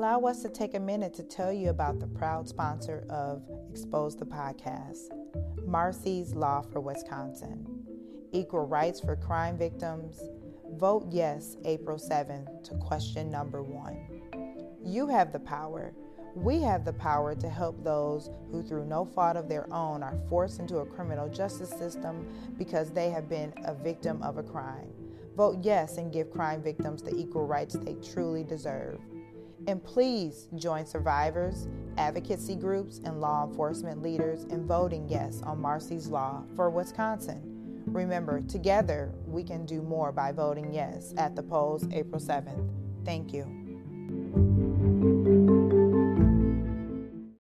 allow us to take a minute to tell you about the proud sponsor of Expose the Podcast, Marsy's Law for Wisconsin. Equal rights for crime victims. Vote yes April 7th to question number one. You have the power. We have the power to help those who, through no fault of their own, are forced into a criminal justice system because they have been a victim of a crime. Vote yes and give crime victims the equal rights they truly deserve. And please join survivors, advocacy groups, and law enforcement leaders in voting yes on Marsy's Law for Wisconsin. Remember, together we can do more by voting yes at the polls April 7th. Thank you.